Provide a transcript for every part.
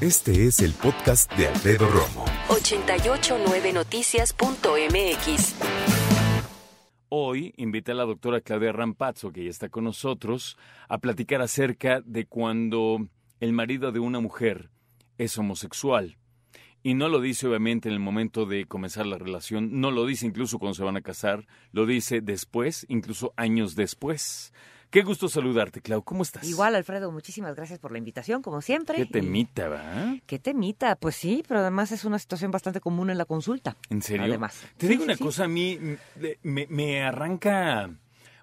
Este es el podcast de Alfredo Romo. 889noticias.mx. Hoy invité a la doctora Claudia Rampazzo, que ya está con nosotros, a platicar acerca de cuando el marido de una mujer es homosexual. Y no lo dice obviamente en el momento de comenzar la relación, no lo dice incluso cuando se van a casar, lo dice después, incluso años después. Qué gusto saludarte, Clau. ¿Cómo estás? Igual, Alfredo, muchísimas gracias por la invitación, como siempre. Qué temita, ¿va? ¿Qué temita? Pues sí, pero además es una situación bastante común en la consulta. ¿En serio? Además. Te Sí, digo sí, una sí. cosa, a mí me, me arranca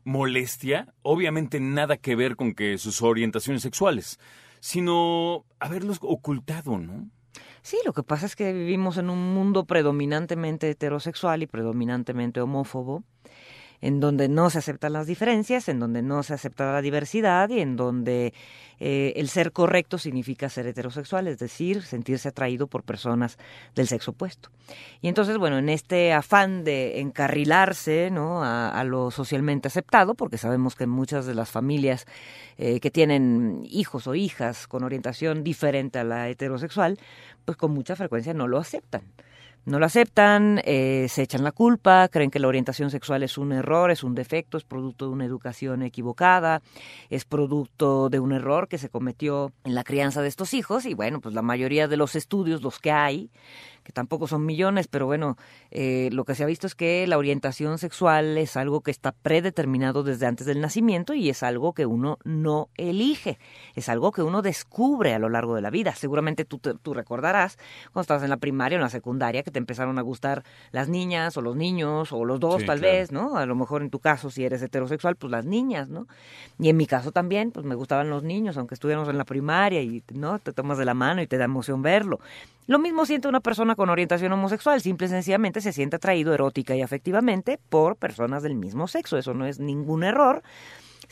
molestia, obviamente nada que ver con que sus orientaciones sexuales, sino haberlos ocultado, ¿no? Sí, lo que pasa es que vivimos en un mundo predominantemente heterosexual y predominantemente homófobo, en donde no se aceptan las diferencias, en donde no se acepta la diversidad y en donde eh, el ser correcto significa ser heterosexual, es decir, sentirse atraído por personas del sexo opuesto. Y entonces, bueno, en este afán de encarrilarse ¿no? a, lo socialmente aceptado, porque sabemos que muchas de las familias eh, que tienen hijos o hijas con orientación diferente a la heterosexual, pues con mucha frecuencia no lo aceptan. No lo aceptan, eh, se echan la culpa, creen que la orientación sexual es un error, es un defecto, es producto de una educación equivocada, es producto de un error que se cometió en la crianza de estos hijos y bueno, pues la mayoría de los estudios, los que hay, que tampoco son millones, pero bueno, eh, lo que se ha visto es que la orientación sexual es algo que está predeterminado desde antes del nacimiento y es algo que uno no elige, es algo que uno descubre a lo largo de la vida. Seguramente tú, tú recordarás cuando estabas en la primaria o en la secundaria que te empezaron a gustar las niñas o los niños o los dos Sí, tal claro. vez, ¿no? A lo mejor en tu caso, si eres heterosexual, pues las niñas, ¿no? Y en mi caso también, pues me gustaban los niños, aunque estuviéramos en la primaria y, ¿no? Te tomas de la mano y te da emoción verlo. Lo mismo siente una persona con orientación homosexual, simple y sencillamente se siente atraído erótica y afectivamente por personas del mismo sexo. Eso no es ningún error.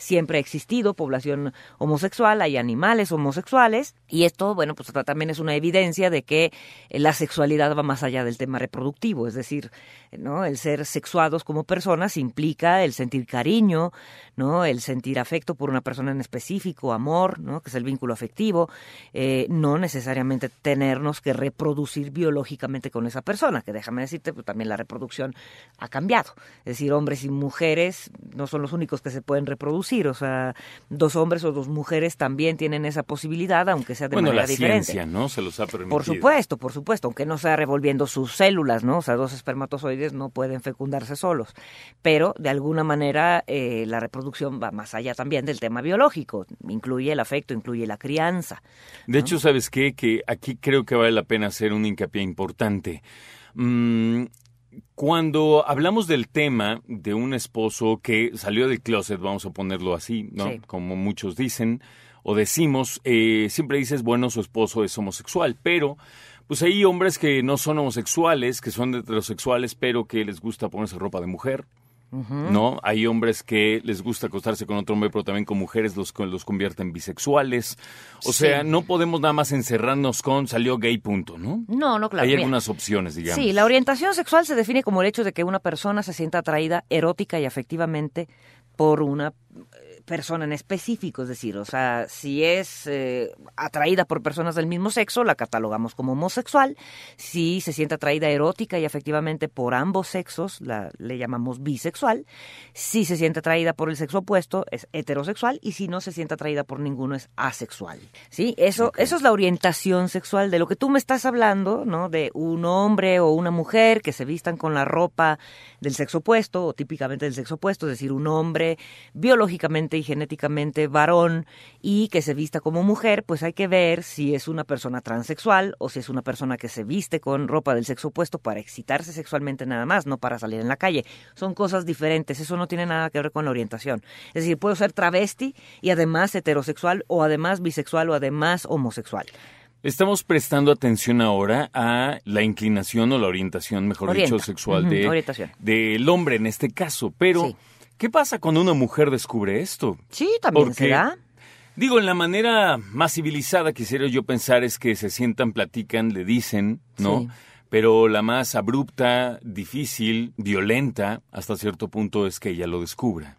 Siempre ha existido población homosexual, hay animales homosexuales y esto, bueno, pues también es una evidencia de que eh, la sexualidad va más allá del tema reproductivo, es decir, ¿no? El ser sexuados como personas implica el sentir cariño, ¿no? El sentir afecto por una persona en específico, amor, ¿no? Que es el vínculo afectivo, eh, no necesariamente tenernos que reproducir biológicamente con esa persona, que déjame decirte, pues también la reproducción ha cambiado. Es decir, hombres y mujeres no son los únicos que se pueden reproducir, o sea, dos hombres o dos mujeres también tienen esa posibilidad, aunque sea de bueno, manera la diferente. ciencia, ¿no? Se los ha permitido. Por supuesto, por supuesto, aunque no sea revolviendo sus células, ¿no? O sea, dos espermatozoides no pueden fecundarse solos. Pero, de alguna manera, eh, la reproducción va más allá también del tema biológico. Incluye el afecto, incluye la crianza. De hecho, ¿sabes qué? Que aquí creo que vale la pena hacer un hincapié importante. Mm, cuando hablamos del tema de un esposo que salió del closet, vamos a ponerlo así, ¿no? Sí. Como muchos dicen o decimos, eh, siempre dices, bueno, su esposo es homosexual, pero pues hay hombres que no son homosexuales, que son heterosexuales, pero que les gusta ponerse ropa de mujer. ¿No? Hay hombres que les gusta acostarse con otro hombre, pero también con mujeres los, los convierten bisexuales. O Sí. sea, no podemos nada más encerrarnos con salió gay, punto, ¿no? No, no, claro. Hay mira. algunas opciones, digamos. Sí, la orientación sexual se define como el hecho de que una persona se sienta atraída erótica y afectivamente por una persona en específico, es decir, o sea, si es eh, atraída por personas del mismo sexo, la catalogamos como homosexual. Si se siente atraída erótica y afectivamente por ambos sexos, la, le llamamos bisexual. Si se siente atraída por el sexo opuesto, es heterosexual. Y si no se siente atraída por ninguno, es asexual. ¿Sí? Eso, eso es la orientación sexual. De lo que tú me estás hablando, ¿no? De un hombre o una mujer que se vistan con la ropa del sexo opuesto, o típicamente del sexo opuesto, es decir, un hombre biológicamente y genéticamente varón y que se vista como mujer, pues hay que ver si es una persona transexual o si es una persona que se viste con ropa del sexo opuesto para excitarse sexualmente nada más, no para salir en la calle. Son cosas diferentes, eso no tiene nada que ver con la orientación. Es decir, puedo ser travesti y además heterosexual o además bisexual o además homosexual. Estamos prestando atención ahora a la inclinación o la orientación, mejor Orienta. dicho, sexual de, del hombre en este caso. Pero, Sí. ¿Qué pasa cuando una mujer descubre esto? Sí, también Porque- se da. Digo, en la manera más civilizada quisiera yo pensar es que se sientan, platican, le dicen, ¿no? Sí. Pero la más abrupta, difícil, violenta, hasta cierto punto es que ella lo descubra.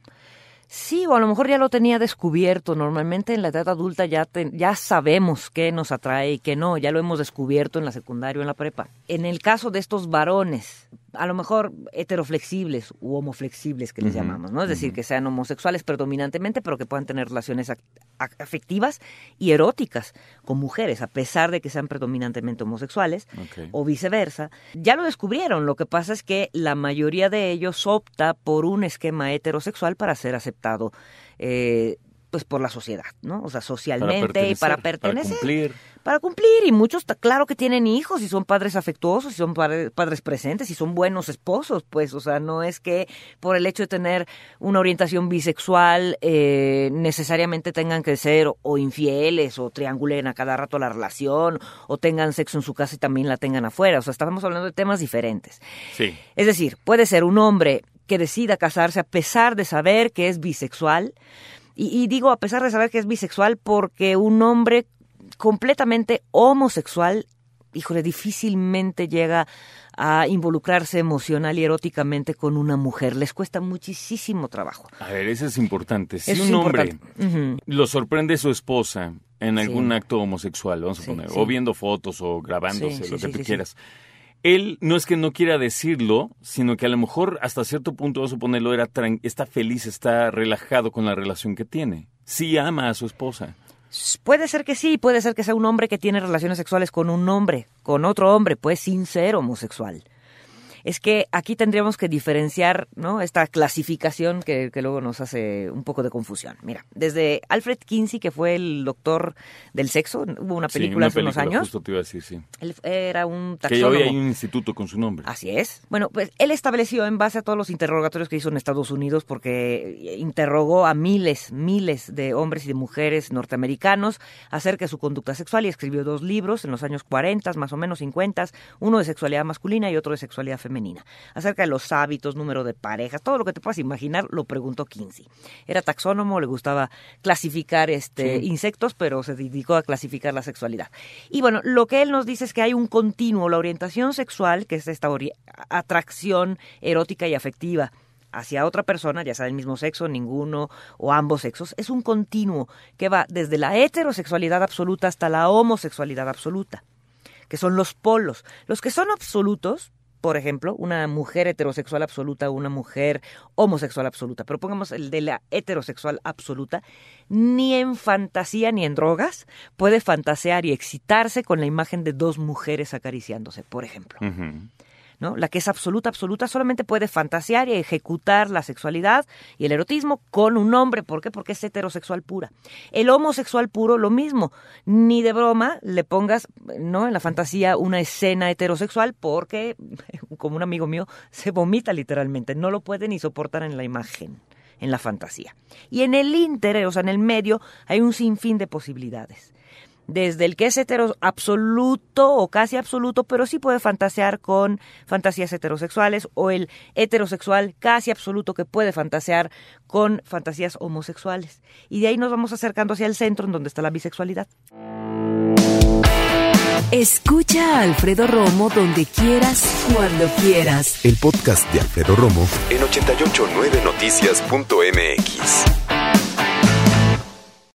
Sí, o a lo mejor ya lo tenía descubierto. Normalmente en la edad adulta ya, te- ya sabemos qué nos atrae y qué no. Ya lo hemos descubierto en la secundaria o en la prepa. En el caso de estos varones, a lo mejor heteroflexibles u homoflexibles que les llamamos, ¿no? Es decir, que sean homosexuales predominantemente, pero que puedan tener relaciones ac- ac- afectivas y eróticas con mujeres, a pesar de que sean predominantemente homosexuales o viceversa. Ya lo descubrieron. Lo que pasa es que la mayoría de ellos opta por un esquema heterosexual para ser aceptado. eh, pues por la sociedad, ¿no? O sea, socialmente y para pertenecer. Para cumplir. Para cumplir, y muchos, claro que tienen hijos y son padres afectuosos y son padre- padres presentes y son buenos esposos, pues, o sea, no es que por el hecho de tener una orientación bisexual eh, necesariamente tengan que ser o infieles o triangulen a cada rato la relación o tengan sexo en su casa y también la tengan afuera, o sea, estamos hablando de temas diferentes. Sí. Es decir, puede ser un hombre que decida casarse a pesar de saber que es bisexual. Y, y digo a pesar de saber que es bisexual porque un hombre completamente homosexual, híjole, difícilmente llega a involucrarse emocional y eróticamente con una mujer. Les cuesta muchísimo trabajo. A ver, eso es importante. Si Eso un hombre lo sorprende su esposa en Sí. algún acto homosexual, vamos a Sí, poner, sí. o viendo fotos o grabándose, lo que tú quieras. Él no es que no quiera decirlo, sino que a lo mejor hasta cierto punto, vamos a ponerlo, era está feliz, está relajado con la relación que tiene. Sí ama a su esposa. Puede ser que sí, puede ser que sea un hombre que tiene relaciones sexuales con un hombre, con otro hombre, pues sin ser homosexual. Es que aquí tendríamos que diferenciar ¿no? esta clasificación que, que luego nos hace un poco de confusión. Mira, desde Alfred Kinsey, que fue el doctor del sexo, hubo una Sí, película una hace unos película, años. Justo te iba a decir, sí. Él era un Que hoy hay un instituto con su nombre. Así es. Bueno, pues él estableció en base a todos los interrogatorios que hizo en Estados Unidos, porque interrogó a miles, miles de hombres y de mujeres norteamericanos acerca de su conducta sexual y escribió dos libros en los años 40, más o menos 50, uno de sexualidad masculina y otro de sexualidad femenina. Acerca de los hábitos, número de parejas, todo lo que te puedas imaginar, lo preguntó Kinsey. Era taxónomo, le gustaba clasificar este, insectos, pero se dedicó a clasificar la sexualidad. Y bueno, lo que él nos dice es que hay un continuo, la orientación sexual, que es esta atracción erótica y afectiva hacia otra persona, ya sea del mismo sexo, ninguno o ambos sexos, es un continuo que va desde la heterosexualidad absoluta hasta la homosexualidad absoluta, que son los polos. Los que son absolutos, por ejemplo, una mujer heterosexual absoluta o una mujer homosexual absoluta, pero pongamos el de la heterosexual absoluta, ni en fantasía ni en drogas puede fantasear y excitarse con la imagen de dos mujeres acariciándose, por ejemplo. La que es absoluta, absoluta, solamente puede fantasear y ejecutar la sexualidad y el erotismo con un hombre. ¿Por qué? Porque es heterosexual pura. El homosexual puro, lo mismo. Ni de broma le pongas, ¿no? En la fantasía una escena heterosexual porque, como un amigo mío, se vomita literalmente. No lo puede ni soportar en la imagen, en la fantasía. Y en el inter, o sea, en el medio, hay un sinfín de posibilidades desde el que es hetero absoluto o casi absoluto, pero sí puede fantasear con fantasías heterosexuales, o el heterosexual casi absoluto que puede fantasear con fantasías homosexuales. Y de ahí nos vamos acercando hacia el centro, en donde está la bisexualidad. Escucha a Alfredo Romo donde quieras, cuando quieras. El podcast de Alfredo Romo en 889noticias.mx.